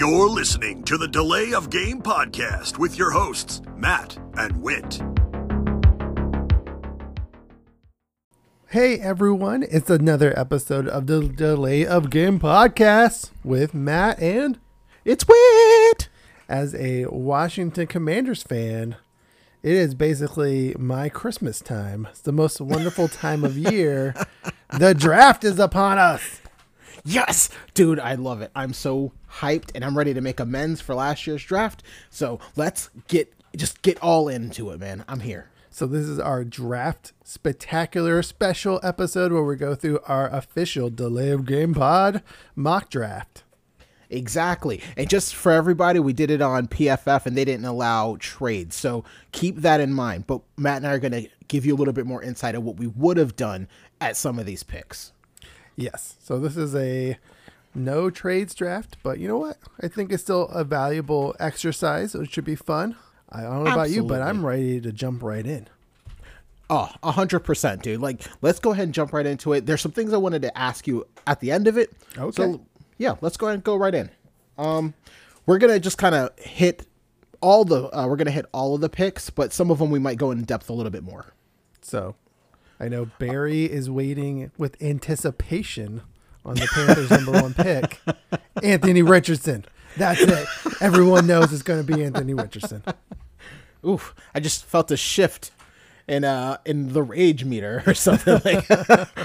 You're listening to the Delay of Game podcast with your hosts, Matt and Whit. Hey everyone, it's another episode of the Delay of Game podcast with Matt and It's Whit. as a Washington Commanders fan, it is basically my Christmas time. It's the most wonderful time of year. The draft is upon us. Yes, dude, I love it. I'm so hyped and I'm ready to make amends for last year's draft. So let's get just get all into it, man. I'm here. So this is our draft spectacular special episode where we go through our official Delay of Game pod mock draft. Exactly. And just for everybody, we did it on PFF and they didn't allow trades. So keep that in mind. But Matt and I are going to give you a little bit more insight of what we would have done at some of these picks. Yes. So this is a no trades draft, but you know what? I think it's still a valuable exercise. It should be fun. I don't know about you, but I'm ready to jump right in. Oh, a hundred percent, dude. Like, let's go ahead and jump right into it. There's some things I wanted to ask you at the end of it. Okay. So, yeah, let's go ahead and go right in. Um, we're gonna just kind of hit all the. Uh, we're gonna hit all of the picks, but some of them we might go in depth a little bit more. So I know Barry is waiting with anticipation on the Panthers' number one pick, Anthony Richardson. That's it. Everyone knows it's going to be Anthony Richardson. Oof! I just felt a shift in uh in the rage meter or something like.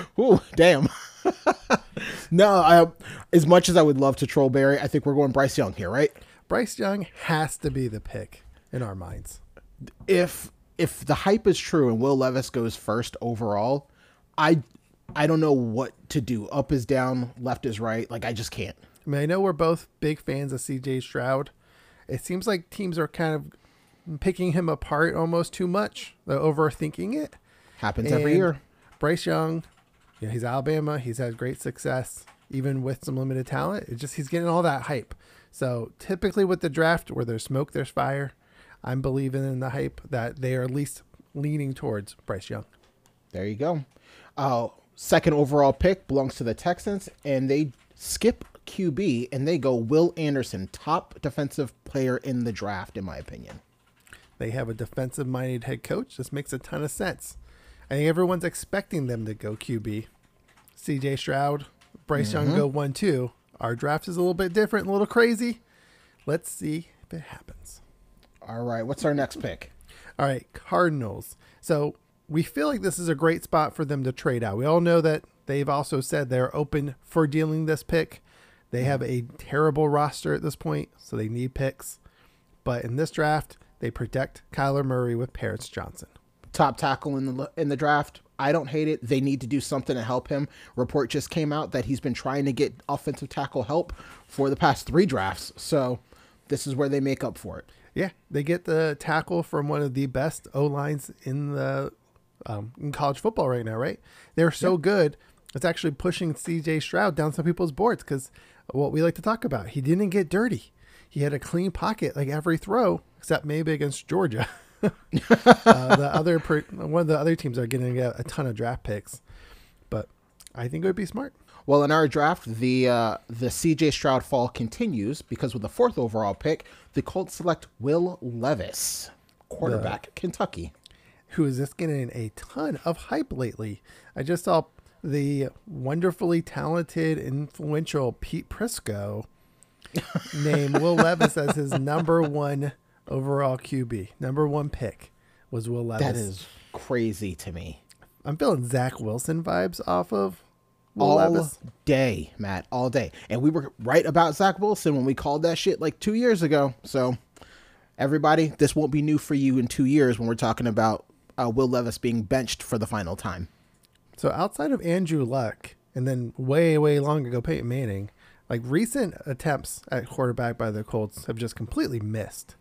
Ooh, damn. no, I, as much as I would love to troll Barry, I think we're going Bryce Young here, right? Bryce Young has to be the pick in our minds. if if the hype is true and Will Levis goes first overall, I I don't know what to do. Up is down, left is right. Like I just can't. I mean, I know we're both big fans of CJ Stroud. It seems like teams are kind of picking him apart almost too much. They're overthinking it. Happens every year. Bryce Young, you know, he's Alabama. He's had great success, even with some limited talent. It just he's getting all that hype. So typically with the draft, where there's smoke, there's fire. I'm believing in the hype that they are at least leaning towards Bryce Young. There you go. Uh second overall pick belongs to the Texans and they skip QB and they go Will Anderson, top defensive player in the draft in my opinion. They have a defensive minded head coach. This makes a ton of sense. I think everyone's expecting them to go QB. CJ Stroud, Bryce Young mm-hmm. go 1 2. Our draft is a little bit different, a little crazy. Let's see if it happens. All right, what's our next pick? All right, Cardinals. So we feel like this is a great spot for them to trade out. We all know that they've also said they're open for dealing this pick. They have a terrible roster at this point, so they need picks. But in this draft, they protect Kyler Murray with Paris Johnson. top tackle in the in the draft. I don't hate it. They need to do something to help him. Report just came out that he's been trying to get offensive tackle help for the past three drafts. So this is where they make up for it. Yeah, they get the tackle from one of the best O lines in the um, in college football right now. Right? They're so good. It's actually pushing C.J. Stroud down some people's boards because what we like to talk about, he didn't get dirty. He had a clean pocket like every throw, except maybe against Georgia. uh, the other per, one of the other teams are getting a, a ton of draft picks, but I think it would be smart. Well, in our draft, the uh, the CJ Stroud fall continues because with the fourth overall pick, the Colts select Will Levis, quarterback, Kentucky. Who is just getting a ton of hype lately. I just saw the wonderfully talented, influential Pete Prisco name Will Levis as his number one overall QB. Number one pick was Will Levis. That is crazy to me. I'm feeling Zach Wilson vibes off of Will all Levis. day, Matt, all day. And we were right about Zach Wilson when we called that shit like two years ago. So, everybody, this won't be new for you in two years when we're talking about uh, Will Levis being benched for the final time. So outside of Andrew Luck, and then way, way long ago Peyton Manning, like recent attempts at quarterback by the Colts have just completely missed.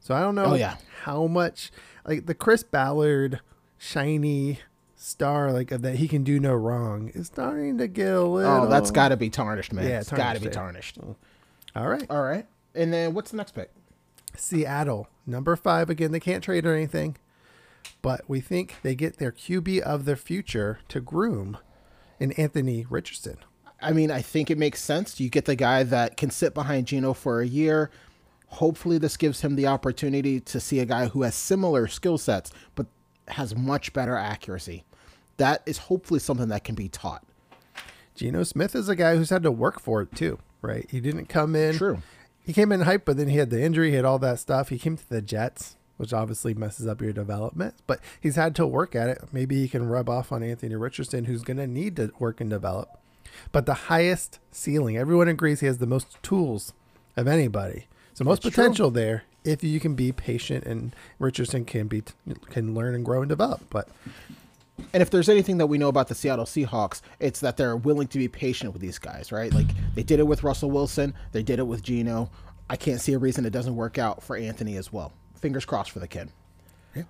So I don't know Oh, yeah. how much like the Chris Ballard shiny star like that he can do no wrong is starting to get a little Oh, that's got to be tarnished, man. Yeah, it's got to be tarnished, tarnished. all right. All right. And then what's the next pick? Seattle, number five. Again, they can't trade or anything, but we think they get their QB of the future to groom in Anthony Richardson. I mean, I think it makes sense. You get the guy that can sit behind Geno for a year. Hopefully, this gives him the opportunity to see a guy who has similar skill sets, but has much better accuracy. That is hopefully something that can be taught. Geno Smith is a guy who's had to work for it too, right? He didn't come in. True. He came in hype, but then he had the injury, he had all that stuff. He came to the Jets, which obviously messes up your development, but he's had to work at it. Maybe he can rub off on Anthony Richardson, who's going to need to work and develop. But the highest ceiling, everyone agrees he has the most tools of anybody. So most That's potential there if you can be patient and Richardson can be can learn and grow and develop. But And if there's anything that we know about the Seattle Seahawks, it's that they're willing to be patient with these guys, right? Like they did it with Russell Wilson, they did it with Geno. I can't see a reason it doesn't work out for Anthony as well. Fingers crossed for the kid. Yeah.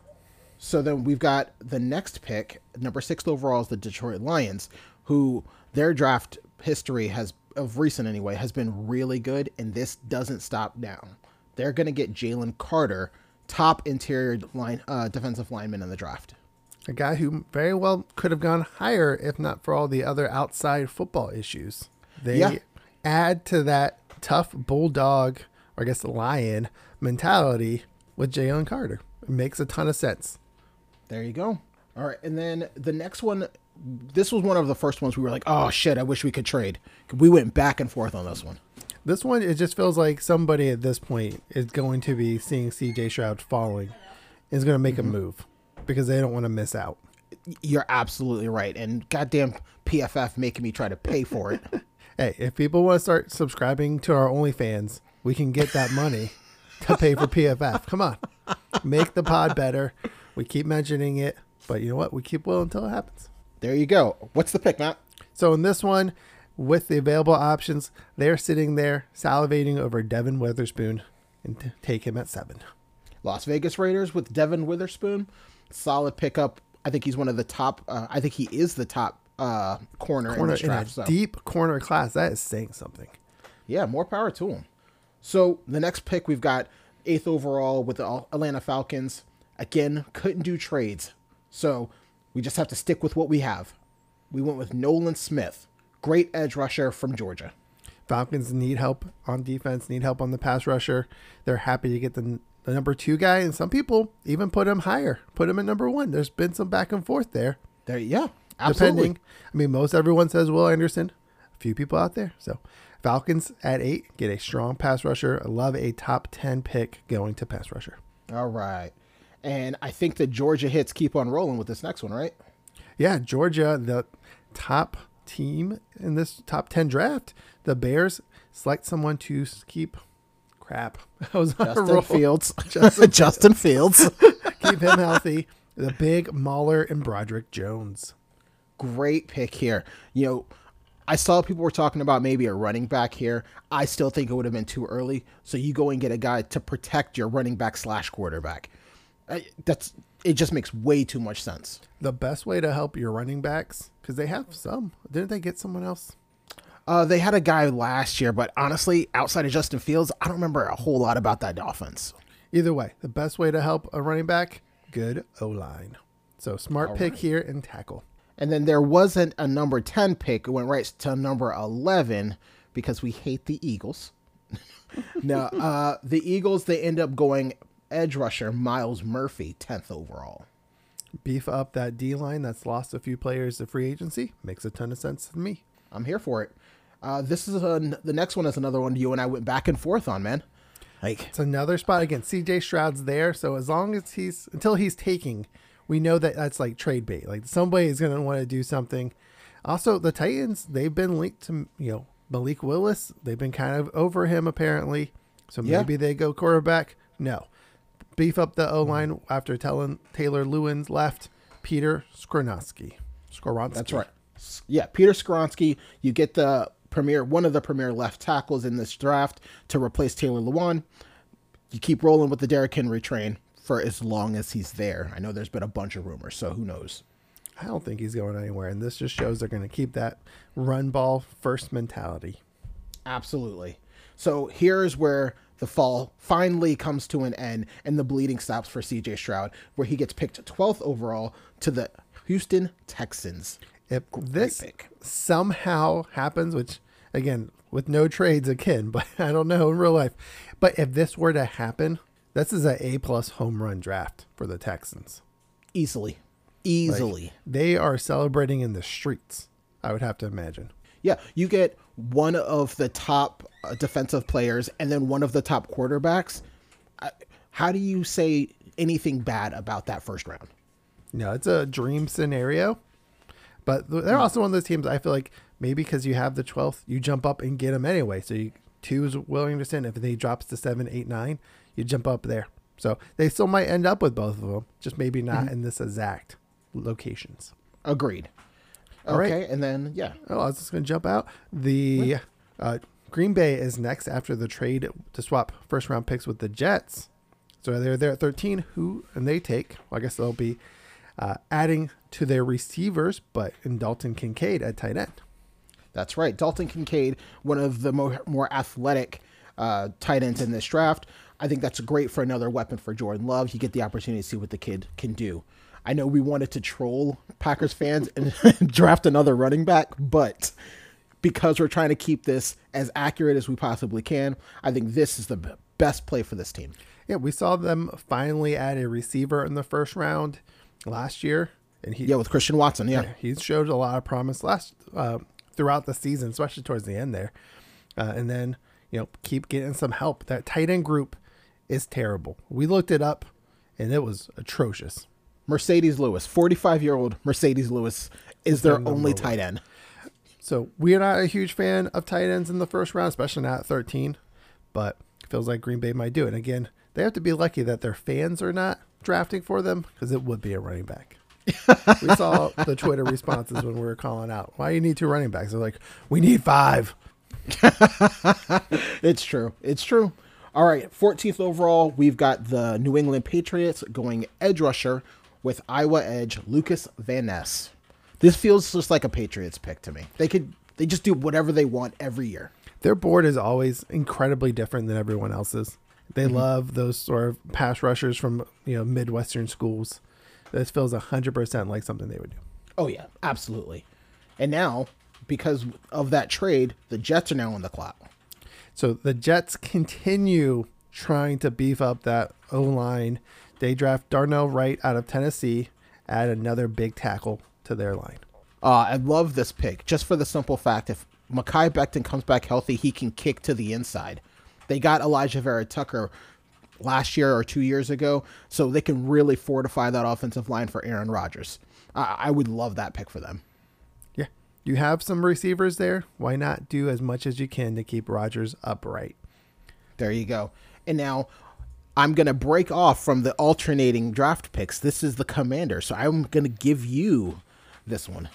So then we've got the next pick, number six overall is the Detroit Lions, who their draft history has of recent anyway has been really good, and this doesn't stop now. They're going to get Jalen Carter, top interior line uh, defensive lineman in the draft. a guy who very well could have gone higher if not for all the other outside football issues. They Yeah. add to that tough bulldog, or I guess lion mentality with Jalen Carter. It makes a ton of sense. There you go. All right, and then the next one. This was one of the first ones we were like, "Oh shit, I wish we could trade." We went back and forth on this one. This one, it just feels like somebody at this point is going to be seeing CJ Stroud falling, is going to make a mm-hmm. move because they don't want to miss out. You're absolutely right, and goddamn PFF making me try to pay for it. Hey, if people want to start subscribing to our OnlyFans, we can get that money to pay for PFF. Come on, make the pod better. We keep mentioning it, but you know what? We keep will until it happens. there you go. What's the pick, Matt? So in this one, with the available options, they're sitting there salivating over Devon Witherspoon and t- take him at seven. Las Vegas Raiders with Devon Witherspoon. Solid pickup. I think he's one of the top. Uh, I think he is the top uh, corner, Corner in this in draft. So. deep corner class. That is saying something. Yeah, more power to him. So the next pick we've got eighth overall with the Atlanta Falcons. Again, couldn't do trades, so we just have to stick with what we have. We went with Nolan Smith, great edge rusher from Georgia. Falcons need help on defense, need help on the pass rusher. They're happy to get the, the number two guy, and some people even put him higher, put him at number one. There's been some back and forth there, There, yeah, absolutely. depending. I mean, most everyone says Will Anderson. A few people out there. So Falcons at eight get a strong pass rusher. I love a top ten pick going to pass rusher. All right, and I think the Georgia hits keep on rolling with this next one, right? Yeah, Georgia, the top team in this top 10 draft. The Bears select someone to keep crap. I was on Justin. Fields. Justin Justin Fields. keep him healthy. The big Mauler and Broderick Jones. great pick here. You know, I saw people were talking about maybe a running back here. I still think it would have been too early. So you go and get a guy to protect your running back slash quarterback. I, that's it. Just makes way too much sense. The best way to help your running backs, because they have some. Didn't they get someone else? Uh, they had a guy last year, but honestly, outside of Justin Fields, I don't remember a whole lot about that offense. Either way, the best way to help a running back, good O line. So smart pick here and tackle. And then there wasn't a number 10 pick. It went right to number 11 because we hate the Eagles. now, uh, the Eagles, they end up going edge rusher Myles Murphy, 10th overall. Beef up that D line that's lost a few players to free agency. Makes a ton of sense to me. I'm here for it. Uh, this is a, the next one is another one you and I went back and forth on, man. Like, It's another spot again. CJ Stroud's there, so as long as he's until he's taking, we know that that's like trade bait. Like somebody is going to want to do something. Also, the Titans they've been linked to you know Malik Willis. They've been kind of over him apparently. So Yeah. maybe they go quarterback. No, beef up the O line after telling Taylor Lewan's left. Peter Skoronski. Skoronski. that's right. Yeah, Peter Skoronski, you get the premier, one of the premier left tackles in this draft to replace Taylor Lewan. You keep rolling with the Derrick Henry train for as long as he's there. I know there's been a bunch of rumors, so who knows? I don't think he's going anywhere, and this just shows they're going to keep that run ball first mentality. Absolutely. So here's where the fall finally comes to an end and the bleeding stops for CJ Stroud, where he gets picked 12th overall to the Houston Texans. If this pick. somehow happens, which again with no trades again, but I don't know in real life. But if this were to happen, this is a A plus home run draft for the Texans. Easily. Easily. They are celebrating in the streets. I would have to imagine. Yeah, you get one of the top uh, defensive players and then one of the top quarterbacks. How do you say anything bad about that first round? No, it's a dream scenario. But they're also one of those teams I feel like maybe because you have the 12th, you jump up and get them anyway. So you, two is willing to send. If they drops to seven, eight, nine, you jump up there. So they still might end up with both of them, just maybe not in this exact locations. Agreed. All right. okay, and then yeah, Oh, I was just going to jump out. The uh, Green Bay is next after the trade to swap first round picks with the Jets. So they're there at 13. Who and they take? Well, I guess they'll be uh, adding to their receivers, but in Dalton Kincaid at tight end. that's right. Dalton Kincaid, one of the more more athletic uh, tight ends in this draft. I think that's great for another weapon for Jordan Love. You get the opportunity to see what the kid can do. I know we wanted to troll Packers fans and draft another running back, but because we're trying to keep this as accurate as we possibly can, I think this is the best play for this team. Yeah, we saw them finally add a receiver in the first round last year, and he Yeah, with Christian Watson. Yeah. he showed a lot of promise last uh, throughout the season, especially towards the end there. Uh, and then you know keep getting some help. That tight end group is terrible. We looked it up, and it was atrocious. Marcedes Lewis, 45 year old Marcedes Lewis, is their only tight end. So we're not a huge fan of tight ends in the first round, especially not at 13. But feels like Green Bay might do it. Again, they have to be lucky that their fans are not drafting for them because it would be a running back. we saw the Twitter responses when we were calling out, why you need two running backs? They're like, we need five. It's true. It's true. All right, 14th overall, we've got the New England Patriots going edge rusher with Iowa edge Lucas Van Ness. This feels just like a Patriots pick to me. They could they just do whatever they want every year. Their board is always incredibly different than everyone else's. They mm-hmm. love those sort of pass rushers from you know midwestern schools. This feels hundred percent like something they would do. Oh yeah, absolutely. And now, because of that trade, the Jets are now on the clock. So the Jets continue trying to beef up that O line. They draft Darnell Wright out of Tennessee, add another big tackle to their line. Uh, I love this pick just for the simple fact if Mekhi Becton comes back healthy, he can kick to the inside. They got Alijah Vera Tucker last year or two years ago, so they can really fortify that offensive line for Aaron Rodgers. I, I would love that pick for them. You have some receivers there. Why not do as much as you can to keep Rodgers upright? There you go. And now I'm going to break off from the alternating draft picks. This is the commander, so I'm going to give you this one.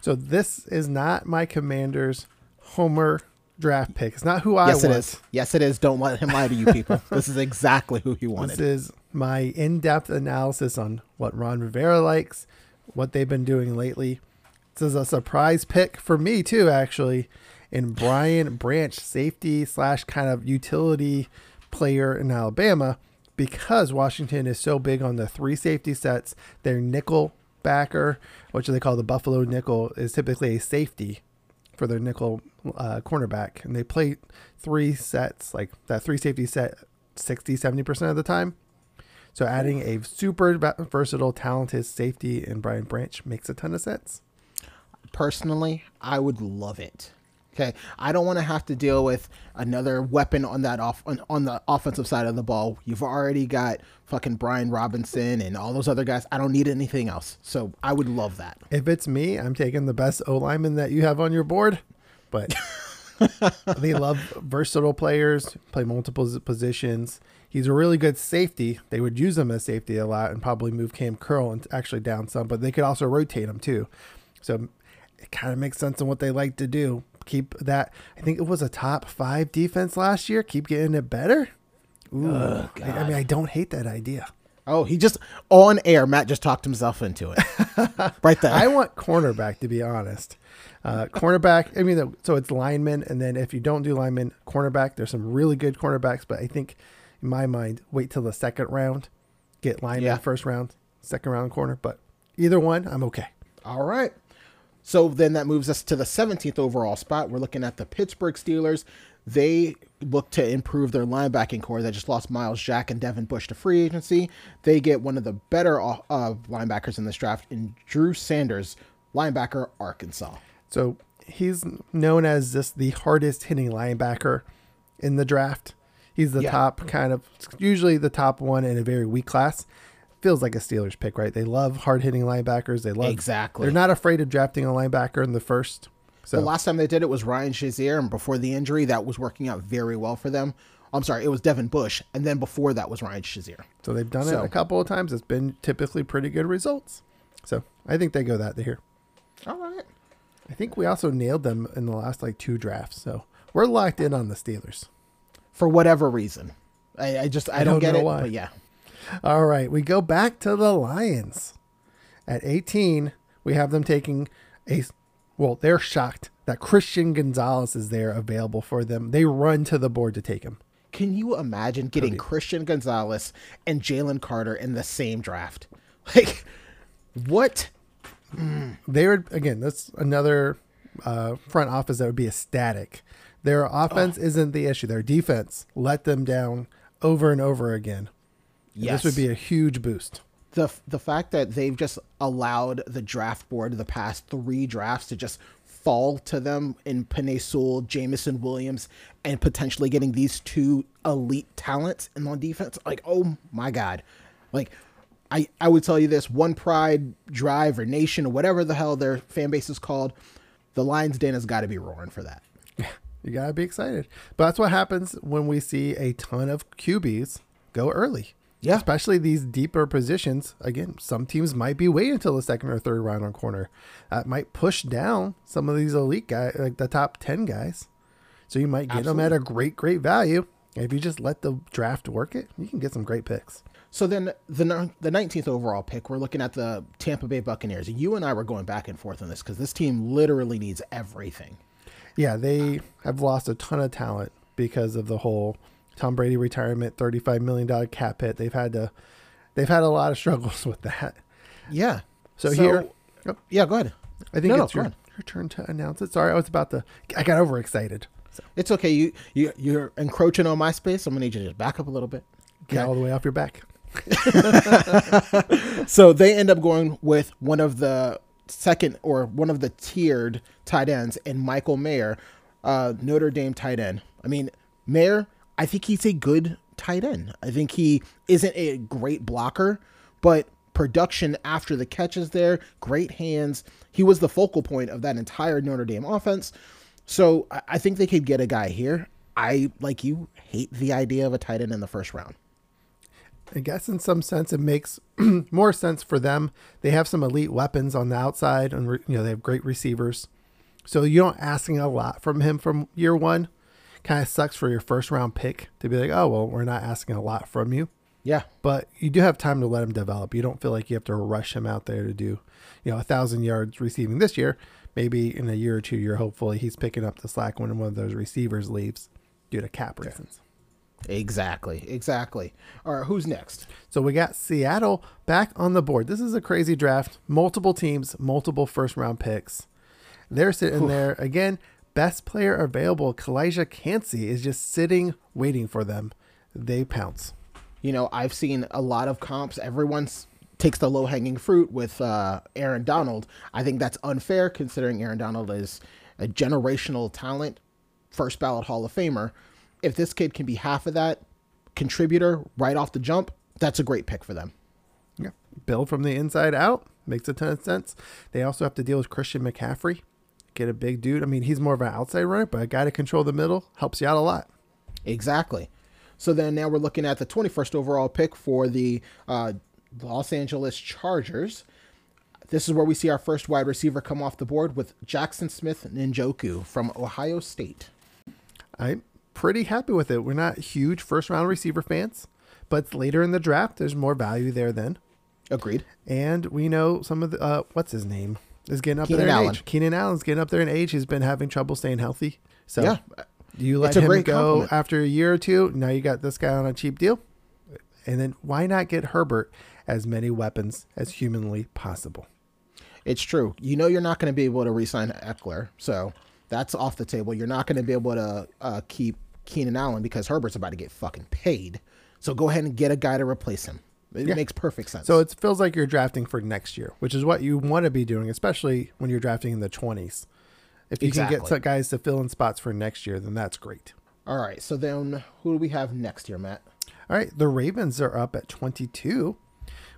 So this is not my Commanders Homer draft pick. It's not who I yes, want. Yes, it is. Yes, it is. Don't let him lie to you people. this is exactly who he wanted. This is my in-depth analysis on what Ron Rivera likes, what they've been doing lately. This is a surprise pick for me too, actually. In Brian Branch, safety slash kind of utility player in Alabama, because Washington is so big on the three safety sets. Their nickel backer, which they call the Buffalo nickel, is typically a safety for their nickel uh, cornerback, and they play three sets, like that three safety set, 60, 70% of the time. So adding a super versatile, talented safety in Brian Branch makes a ton of sense. Personally, I would love it. Okay, I don't want to have to deal with another weapon on that off on, on the offensive side of the ball. You've already got fucking Brian Robinson and all those other guys. I don't need anything else. So I would love that. If it's me, I'm taking the best O lineman that you have on your board. But they love versatile players, play multiple positions. He's a really good safety. They would use him as safety a lot and probably move Kam Curl and actually down some, but they could also rotate him too. So it kind of makes sense in what they like to do. Keep that. I think it was a top five defense last year. Keep getting it better. Ooh, I, I mean, I don't hate that idea. Oh, he just on air. Matt just talked himself into it. right there. I want cornerback to be honest. Uh, cornerback. I mean, so it's lineman, and then if you don't do lineman, cornerback. There's some really good cornerbacks, but I think in my mind, wait till the second round, get lineman Yeah. first round, second round corner. But either one, I'm okay. All right. So then that moves us to the 17th overall spot. We're looking at the Pittsburgh Steelers. They look to improve their linebacking core. They just lost Myles Jack and Devin Bush to free agency. They get one of the better uh, linebackers in this draft in Drew Sanders, linebacker, Arkansas. So he's known as just the hardest hitting linebacker in the draft. He's the Yeah. top kind of usually the top one in a very weak class. Feels like a Steelers pick, right? They love hard hitting linebackers. They love Exactly. They're not afraid of drafting a linebacker in the first. So The last time they did it was Ryan Shazier, and before the injury, that was working out very well for them. I'm sorry, it was Devin Bush, and then before that was Ryan Shazier. so they've done So- it a couple of times. It's been typically pretty good results. So I think they go that here. All right. I think we also nailed them in the last like two drafts. So we're locked in on the Steelers. For whatever reason. I, I just, I, don't, don't get it, why. but yeah. All right, we go back to the Lions. At 18, we have them taking a well, they're shocked that Christian Gonzalez is there available for them. They run to the board to take him. Can you imagine getting Christian Gonzalez and Jalen Carter in the same draft? Like, what? They would again, that's another uh, front office that would be ecstatic. Their offense isn't the issue. Their defense let them down over and over again. Yes. This would be a huge boost. the the fact that they've just allowed the draft board the past three drafts to just fall to them in Penei Sewell, Jameson Williams, and potentially getting these two elite talents in on defense. Like, oh my god. Like I, I would tell you this one pride drive or nation or whatever the hell their fan base is called, the Lions Den has got to be roaring for that. Yeah, You gotta be excited. But that's what happens when we see a ton of QBs go early. Yeah. Especially these deeper positions. Again, some teams might be waiting until the second or third round on corner. That might push down some of these elite guys, like the top 10 guys. So you might get them at a great, great value. And if you just let the draft work it, you can get some great picks. So then the the 19th overall pick, we're looking at the Tampa Bay Buccaneers. You and I were going back and forth on this because this team literally needs everything. Yeah, they have lost a ton of talent because of the whole Tom Brady retirement, $35 million cap hit. They've had to, they've had a lot of struggles with that. Yeah. So, here, oh, yeah, go ahead. I think No, no, it's go your, your turn to announce it. Sorry, I was about to. I got overexcited. So It's okay. You you you're encroaching on my space. I'm gonna need you to just back up a little bit. get all the way off your back. So they end up going with one of the second or one of the tiered tight ends and Michael Mayer, uh, Notre Dame tight end. I mean, Mayer, I think he's a good tight end. I think he isn't a great blocker, but production after the catches there, great hands. He was the focal point of that entire Notre Dame offense. So I, think they could get a guy here. I, like you, hate the idea of a tight end in the first round. I guess in some sense it makes more sense for them. They have some elite weapons on the outside, and you know they have great receivers. So you're not asking a lot from him from year one. Kind of sucks for your first round pick to be like, oh well, we're not asking a lot from you. Yeah. but you do have time to let him develop. You don't feel like you have to rush him out there to do, you know, a thousand yards receiving this year. Maybe in a year or two, you're hopefully he's picking up the slack when one of those receivers leaves due to cap reasons. Exactly. Exactly. All right. Who's next? So we got Seattle back on the board. This is a crazy draft. Multiple teams, multiple first round picks. They're sitting there again. Best player available, Calijah Kancey, is just sitting waiting for them. They pounce. You know, I've seen a lot of comps. Everyone takes the low hanging fruit with uh, Aaron Donald. I think that's unfair considering Aaron Donald is a generational talent, first ballot Hall of Famer. If this kid can be half of that contributor right off the jump, that's a great pick for them. Yeah. Build from the inside out makes a ton of sense. They also have to deal with Christian McCaffrey. Get a big dude. I mean, he's more of an outside runner, but a guy to control the middle helps you out a lot. Exactly. So then now we're looking at the 21st overall pick for the uh, Los Angeles Chargers. This is where we see our first wide receiver come off the board with Jackson Smith Ninjoku from Ohio State. I'm pretty happy with it. We're not huge first round receiver fans, but later in the draft. There's more value there then. Agreed. And we know some of the, uh, what's his name? Is getting up Keenan there in Allen. age. Keenan Allen's getting up there in age. He's been having trouble staying healthy. So Yeah. you let him go compliment. after a year or two. Now you got this guy on a cheap deal. And then why not get Herbert as many weapons as humanly possible? It's true. You know you're not going to be able to re-sign Ekeler, so that's off the table. You're not going to be able to uh, keep Keenan Allen because Herbert's about to get fucking paid. So go ahead and get a guy to replace him. It Yeah. makes perfect sense. So it feels like you're drafting for next year, which is what you want to be doing, especially when you're drafting in the 20s. If you can get guys to fill in spots for next year, then that's great. all right. So then who do we have next year, Matt? All right, the Ravens are up at 22.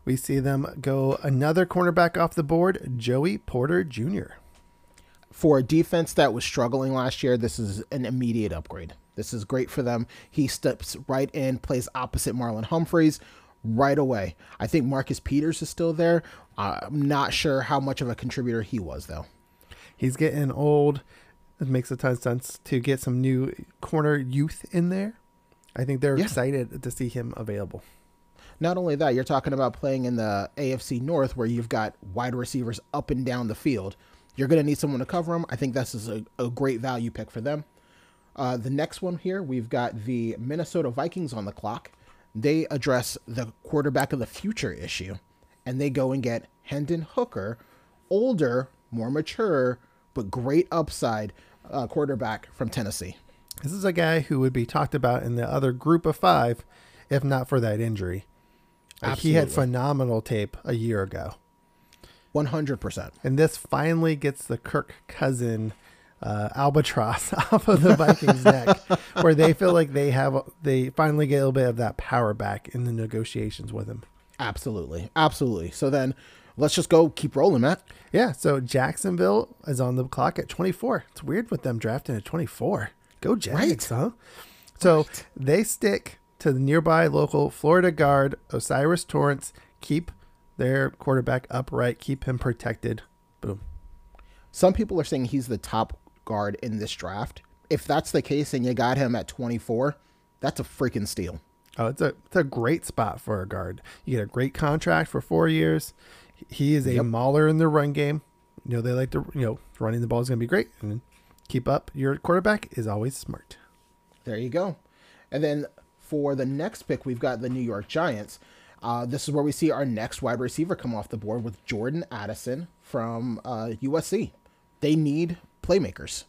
We see them go another cornerback off the board, Joey Porter Jr. For a defense that was struggling last year, this is an immediate upgrade. This is great for them. He steps right in, plays opposite Marlon Humphreys right away. I think Marcus Peters is still there. Uh, I'm not sure how much of a contributor he was, though. He's getting old. It makes a ton of sense to get some new corner youth in there. I think they're Yeah. excited to see him available. Not only that, you're talking about playing in the AFC North where you've got wide receivers up and down the field. You're going to need someone to cover them. I think this is a, a great value pick for them. Uh, the next one here, we've got the Minnesota Vikings on the clock. They address the quarterback of the future issue, and they go and get Hendon Hooker, older, more mature, but great upside uh, quarterback from Tennessee. This is a guy who would be talked about in the other group of five if not for that injury. Like, he had phenomenal tape a year ago. 100%. And this finally gets the Kirk cousin uh, albatross off of the Vikings' neck, where they feel like they have they finally get a little bit of that power back in the negotiations with him. Absolutely. Absolutely. So then let's just go keep rolling, Matt. Yeah, so Jacksonville is on the clock at 24. It's weird with them drafting at 24. Go Jags, Right. huh? So they stick to the nearby local Florida guard O'Cyrus Torrence, keep their quarterback upright, keep him protected. Boom. Some people are saying he's the top guard in this draft. If that's the case and you got him at 24, that's a freaking steal. Oh, it's a it's a great spot for a guard. You get a great contract for four years. He is a Yep. mauler in the run game. You know they like to you know running the ball is going to be great and keep up. Your quarterback is always smart. There you go. And then for the next pick, we've got the New York Giants. Uh, this is where we see our next wide receiver come off the board with Jordan Addison from uh, USC. They need playmakers.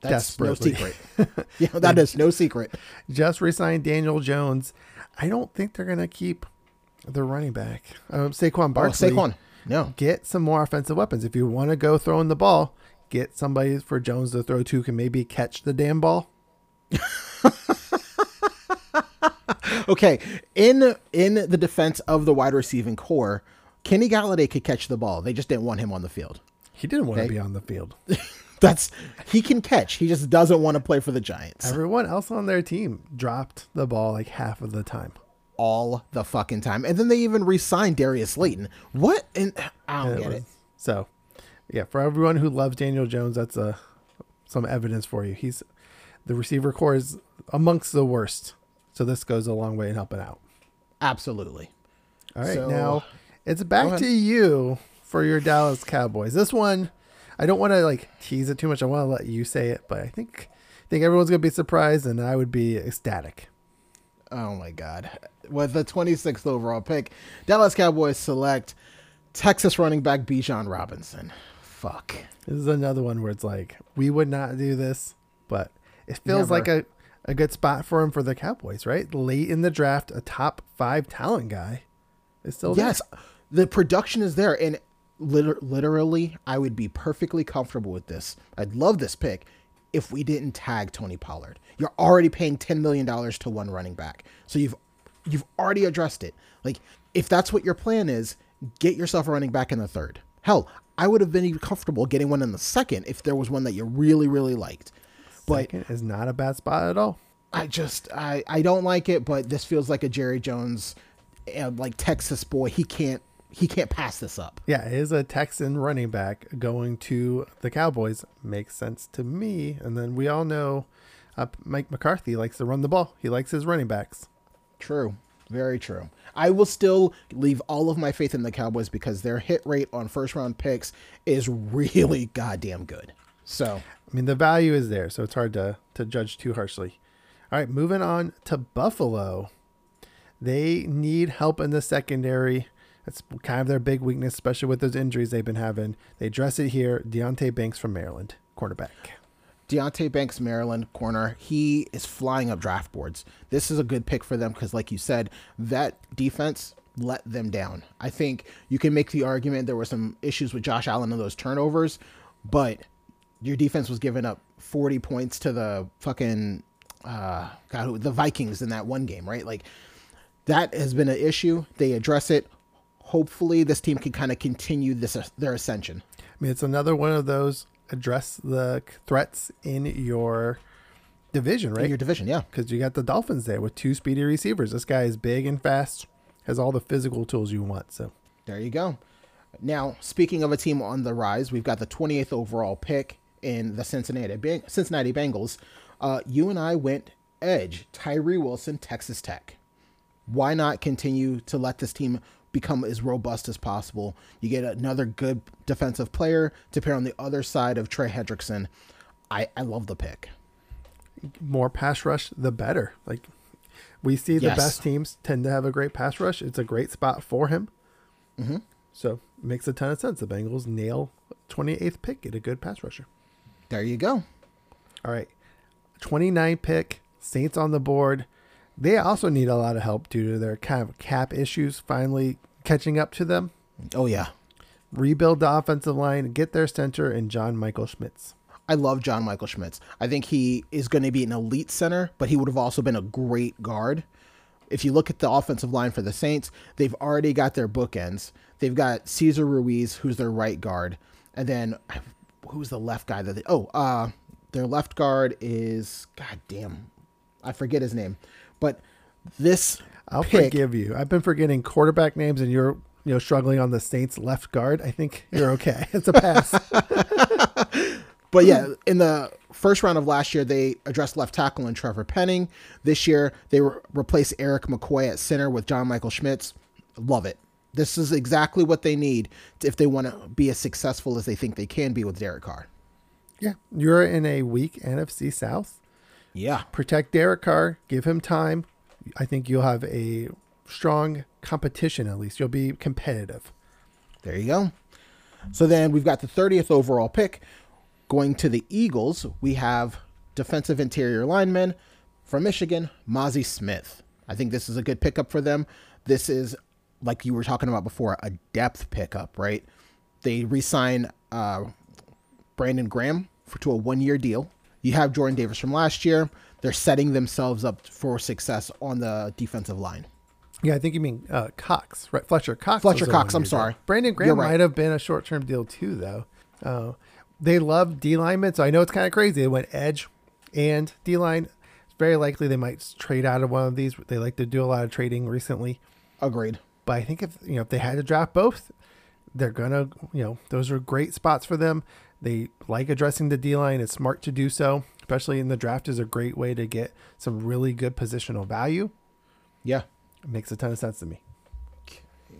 That's no secret. yeah, that is no secret. Just resigned Daniel Jones. I don't think they're going to keep the running back. Um, Saquon Oh, Barkley. Saquon. No. Get some more offensive weapons. If you want to go throwing the ball, get somebody for Jones to throw to who can maybe catch the damn ball. Okay, in in the defense of the wide receiving core, Kenny Golladay could catch the ball. They just didn't want him on the field. He didn't want to be on the field. That's he can catch. He just doesn't want to play for the Giants Everyone else on their team dropped the ball like half of the time. all the fucking time. And then they even re-signed Darius Layton. What? And I don't It get was- it. So, yeah, for everyone who loves Daniel Jones, that's a some evidence for you. He's the receiver core is amongst the worst. So this goes a long way in helping out. Absolutely. All right, So- now it's back to you for your Dallas Cowboys. This one, I don't want to like tease it too much. I want to let you say it, but I think I think everyone's gonna be surprised, and I would be ecstatic. Oh my god. With the 26th overall pick, Dallas Cowboys select Texas running back Bijan Robinson. Fuck. This is another one where it's like we would not do this, but it feels like a, a good spot for him for the Cowboys, right? Late in the draft, a top five talent guy is still there. Yes, the production is there, and liter- literally, I would be perfectly comfortable with this. I'd love this pick if we didn't tag Tony Pollard. You're already paying ten million dollars to one running back, so you've you've already addressed it. Like, if that's what your plan is, get yourself a running back in the third. Hell, I would have been even comfortable getting one in the second if there was one that you really really liked. But Second is not a bad spot at all. I just I I don't like it, but this feels like a Jerry Jones, uh, like Texas boy. He can't he can't pass this up. Yeah, is a Texan running back going to the Cowboys. Makes sense to me. And then we all know uh, Mike McCarthy likes to run the ball. He likes his running backs. True, very true. I will still leave all of my faith in the Cowboys because their hit rate on first round picks is really goddamn good. So I mean, the value is there, so it's hard to, to judge too harshly. All right, moving on to Buffalo. They need help in the secondary. That's kind of their big weakness, especially with those injuries they've been having. They address it here. Deonte Banks from Maryland, quarterback. Deonte Banks, Maryland corner. He is flying up draft boards. This is a good pick for them because, like you said, that defense let them down. I think you can make the argument there were some issues with Josh Allen and those turnovers, but your defense was giving up 40 points to the fucking uh, God, the Vikings in that one game, right? Like that has been an issue. They address it. Hopefully, this team can kind of continue this their ascension. I mean, it's another one of those address the threats in your division, right? In your division, yeah. Because you got the Dolphins there with two speedy receivers. This guy is big and fast, has all the physical tools you want. So there you go. Now, speaking of a team on the rise, we've got the 28th overall pick in the Cincinnati Bang- Cincinnati Bengals. Uh, you and I went edge, Tyree Wilson, Texas Tech. Why not continue to let this team become as robust as possible? You get another good defensive player to pair on the other side of Trey Hendrickson. I, I love the pick. More pass rush, the better. Like we see the Yes. best teams tend to have a great pass rush. It's a great spot for him. Mm-hmm. So it makes a ton of sense. The Bengals nail 28th pick, get a good pass rusher. There you go. All right. 29 pick, Saints on the board. They also need a lot of help due to their kind of cap issues finally catching up to them. Oh, yeah. Rebuild the offensive line, get their center and John Michael Schmitz. I love John Michael Schmitz. I think he is going to be an elite center, but he would have also been a great guard. If you look at the offensive line for the Saints, they've already got their bookends. They've got Cesar Ruiz, who's their right guard, and then who's the left guy that they, oh, uh, their left guard is god damn, I forget his name, but this I'll pick, forgive you. I've been forgetting quarterback names and you're you know struggling on the Saints left guard. I think you're okay. it's a pass. But yeah, in the first round of last year, they addressed left tackle and Trevor Penning. This year, they re- replaced Erik McCoy at center with John Michael Schmitz. Love it. This is exactly what they need if they want to be as successful as they think they can be with Derek Carr. yeah. You're in a weak NFC South. Yeah. Protect Derek Carr, give him time. I think you'll have a strong competition at least. You'll be competitive. There you go. So then we've got the 30th overall pick. Going to the Eagles, we have defensive interior lineman from Michigan, Mazi Smith. I think this is a good pickup for them. This is, like you were talking about before, a depth pickup, right? They re sign uh, Brandon Graham for, to a one year deal. You have Jordan Davis from last year. They're setting themselves up for success on the defensive line. Yeah, I think you mean uh, Cox, right? Fletcher Cox. Fletcher Cox, I'm one-year deal. sorry. Brandon Graham right. might have been a short term deal too, though. Uh, they love D linemen, so I know it's kind of crazy. They went edge and D line. It's very likely they might trade out of one of these. They like to do a lot of trading recently. Agreed. But I think if you know if they had to draft both, they're gonna you know those are great spots for them. They like addressing the D line. It's smart to do so, especially in the draft. Is a great way to get some really good positional value. Yeah. It makes a ton of sense to me.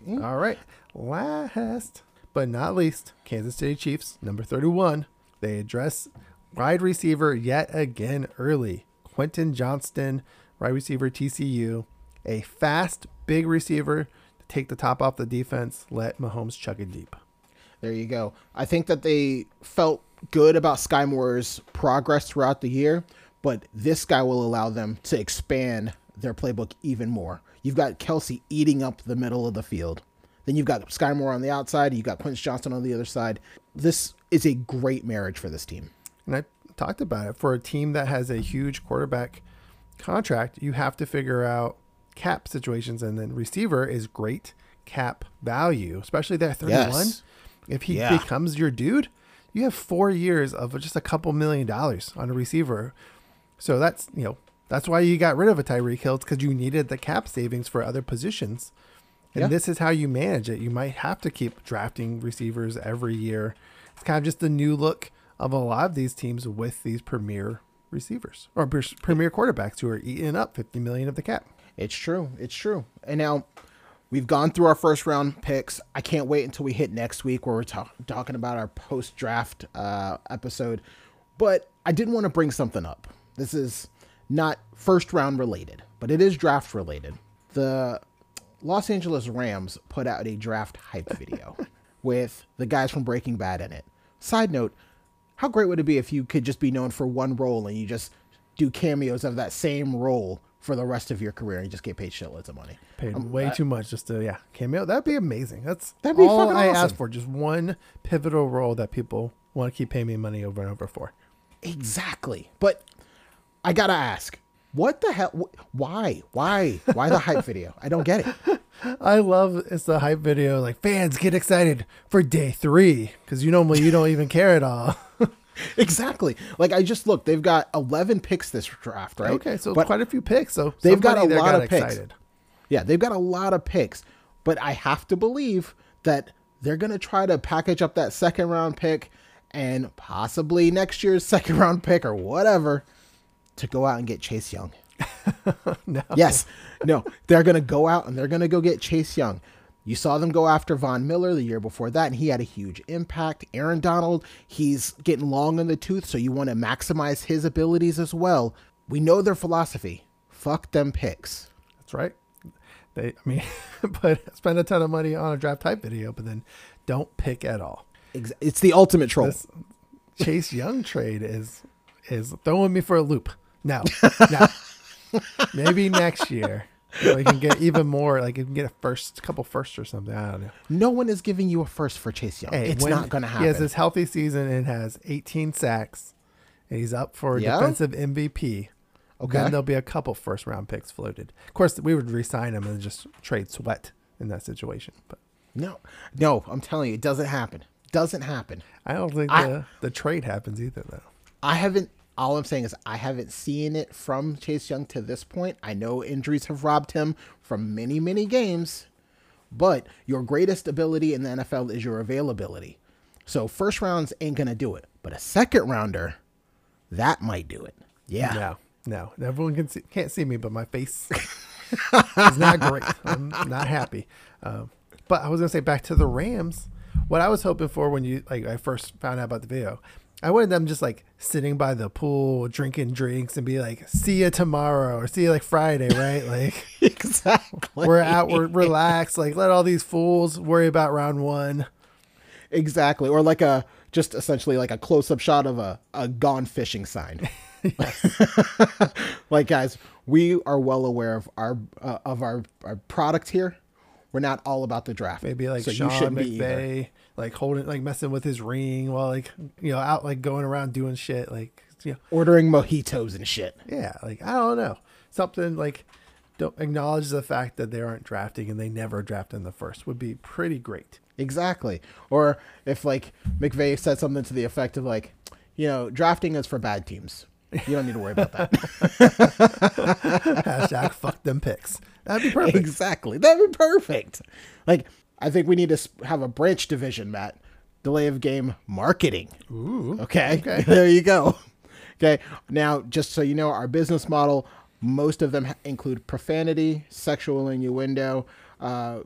All right. Last but not least, Kansas City Chiefs, number 31. They address wide receiver yet again early. Quentin Johnston, wide receiver TCU. A fast, big receiver to take the top off the defense. Let Mahomes chuck it deep. There you go. I think that they felt good about Skyy Moore's progress throughout the year, but this guy will allow them to expand their playbook even more. You've got Kelce eating up the middle of the field. Then you've got Skyy Moore on the outside. You've got Quince Johnson on the other side. This is a great marriage for this team. And I talked about it. For a team that has a huge quarterback contract, you have to figure out cap situations, and then receiver is great cap value, especially that 31. Yes. If he Yeah. becomes your dude, you have four years of just a couple million dollars on a receiver. So that's, you know, that's why you got rid of a Tyreek Hill because you needed the cap savings for other positions. And Yeah. this is how you manage it. You might have to keep drafting receivers every year. It's kind of just the new look of a lot of these teams with these premier receivers or premier quarterbacks who are eating up 50 million of the cap. It's true. It's true. And now we've gone through our first round picks. I can't wait until we hit next week where we're talk- talking about our post draft uh, episode. But I did want to bring something up. This is not first round related, but it is draft related. The Los Angeles Rams put out a draft hype video with the guys from Breaking Bad in it. Side note, how great would it be if you could just be known for one role and you just do cameos of that same role for the rest of your career and you just get paid shitloads of money? Paid um, way too much just to yeah cameo. That'd be amazing. That's That'd be all fucking I awesome. asked for. Just one pivotal role that people want to keep paying me money over and over for. Exactly. But I gotta ask, what the hell? wh- Why? Why? Why the hype video? I don't get it. I love it's the hype video. Like fans get excited for day three because you normally you don't even care at all. Exactly. Like I just looked, they've got 11 picks this draft, right? okay, so But- quite a few picks. So They've got a lot got of picks. Yeah, they've got a lot of picks, but I have to believe that they're going to try to package up that second round pick and possibly next year's second round pick or whatever to go out and get Chase Young. No. Yes. No, they're going to go out and they're going to go get Chase Young. You saw them go after Von Miller the year before that, and he had a huge impact. Aaron Donald, he's getting long in the tooth, so you want to maximize his abilities as well. We know their philosophy. Fuck them picks. That's right. They, I mean, but spend a ton of money on a draft type video, but then don't pick at all. It's the ultimate troll. This Chase Young trade is is throwing me for a loop. No, no. Maybe next year we can get even more. Like you can get a first, couple firsts or something. I don't know. No one is giving you a first for Chase Young. Hey, it's when not going to happen. He has this healthy season and has 18 sacks, and he's up for Yeah? defensive MVP. Okay. Then there'll be a couple first round picks floated. Of course, we would re-sign him and just trade Sweat in that situation. But no, no, I'm telling you, it doesn't happen. Doesn't happen. I don't think I- the the trade happens either, though. I haven't. All I'm saying is I haven't seen it from Chase Young to this point. I know injuries have robbed him from many, many games, but your greatest ability in the NFL is your availability. So first rounds ain't gonna do it, but a second rounder, that might do it. Yeah. No, no, everyone can see, can't see me, but my face is not great. I'm not happy. Um, but I was gonna say back to the Rams. What I was hoping for when you like I first found out about the video, I wanted them just like sitting by the pool, drinking drinks, and be like, "See you tomorrow" or "See you like Friday," right? Like exactly. we're out, we're relaxed. Like let all these fools worry about round one. Exactly. Or like a just essentially like a close up shot of a, a gone fishing sign. like guys, we are well aware of our uh, of our, our product here. We're not all about the draft. Maybe like so you Sean shouldn't be either. Like holding, like messing with his ring while like you know out like going around doing shit. Like you know, ordering mojitos and shit. yeah, like I don't know something like don't acknowledge the fact that they aren't drafting and they never draft in the first would be pretty great. Exactly. Or if like McVay said something to the effect of like, you know, drafting is for bad teams. You don't need to worry about that. Hashtag fuck them picks. That'd be perfect. exactly. That'd be perfect. Like, I think we need to have a branch division, Matt. Delay of game marketing. Ooh. Okay. Okay. there you go. Okay. Now, just so you know, our business model, most of them include profanity, sexual innuendo, uh,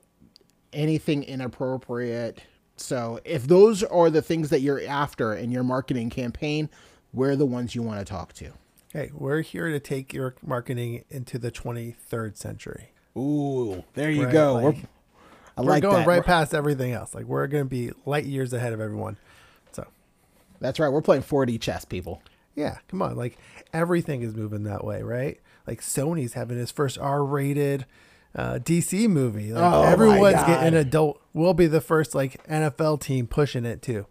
anything inappropriate. So, if those are the things that you're after in your marketing campaign, we're the ones you want to talk to. Hey, we're here to take your marketing into the 23rd century. Ooh, there you Right, go. like- we're, I we're like going that. right We're- past everything else. Like we're going to be light years ahead of everyone. So That's right. We're playing 4D chess, people. Yeah, come on. Like everything is moving that way, right? Like Sony's having his first R-rated uh, DC movie. Like Oh, everyone's God. getting adult. We'll be the first like NFL team pushing it too.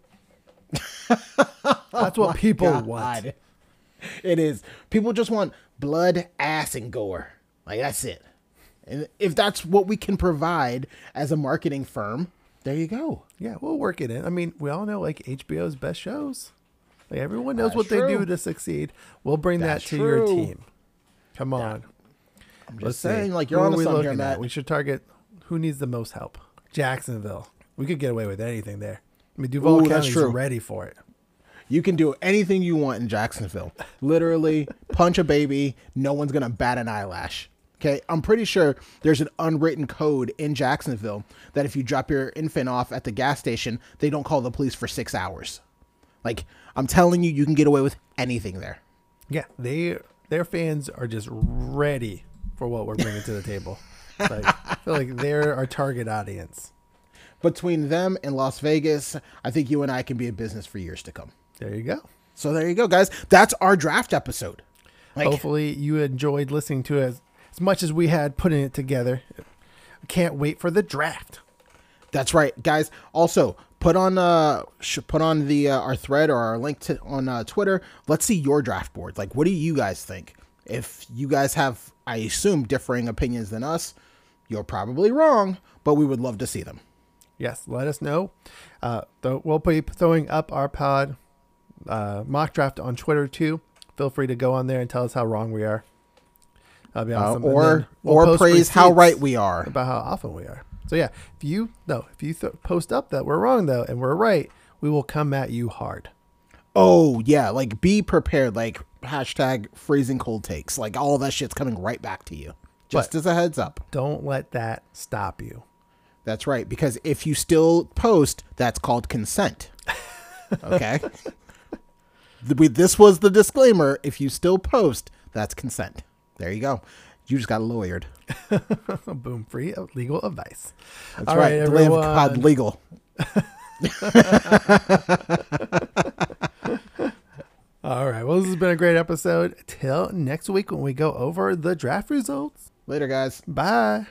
That's what people want. It is. People just want blood, ass, and gore. Like that's it. And if that's what we can provide as a marketing firm, there you go. Yeah, we'll work it in. I mean, we all know like HBO's best shows. Like everyone knows That's what they do to succeed. We'll bring That's that to your team. Come on. I'm Let's just see. saying, like you're on we something at? We should target who needs the most help. Jacksonville. We could get away with anything there. I mean, Duval Ooh, County's true. ready for it. You can do anything you want in Jacksonville. Literally, punch a baby. No one's gonna bat an eyelash. Okay, I'm pretty sure there's an unwritten code in Jacksonville that if you drop your infant off at the gas station, they don't call the police for six hours. Like I'm telling you, you can get away with anything there. Yeah, they their fans are just ready for what we're bringing to the table. Like, I feel like they're our target audience. Between them and Las Vegas, I think you and I can be in business for years to come. There you go. So there you go, guys. That's our draft episode. Like, Hopefully, you enjoyed listening to it as, much as we had putting it together. Can't wait for the draft. That's right, guys. Also, put on uh put on the uh, our thread or our link to on uh, Twitter. Let's see your draft board. Like, what do you guys think? If you guys have, I assume, differing opinions than us, you're probably wrong. But we would love to see them. Yes, let us know. Uh, th- we'll be throwing up our pod uh, mock draft on Twitter too. Feel free to go on there and tell us how wrong we are. That'd be Uh, awesome. And or we'll or praise how right we are. about how often we are. So yeah, if you no, if you th- post up that we're wrong though and we're right, we will come at you hard. Oh yeah, like be prepared. Like hashtag freezing cold takes. Like all that shit's coming right back to you. Just But- as a heads up. Don't let that stop you. That's right. Because if you still post, that's called consent. Okay. This was the disclaimer. If you still post, that's consent. There you go. You just got lawyered. Boom, free of legal advice. That's All right. right, of everyone. pod legal. All right. Well, this has been a great episode. Till next week when we go over the draft results. Later, guys. Bye.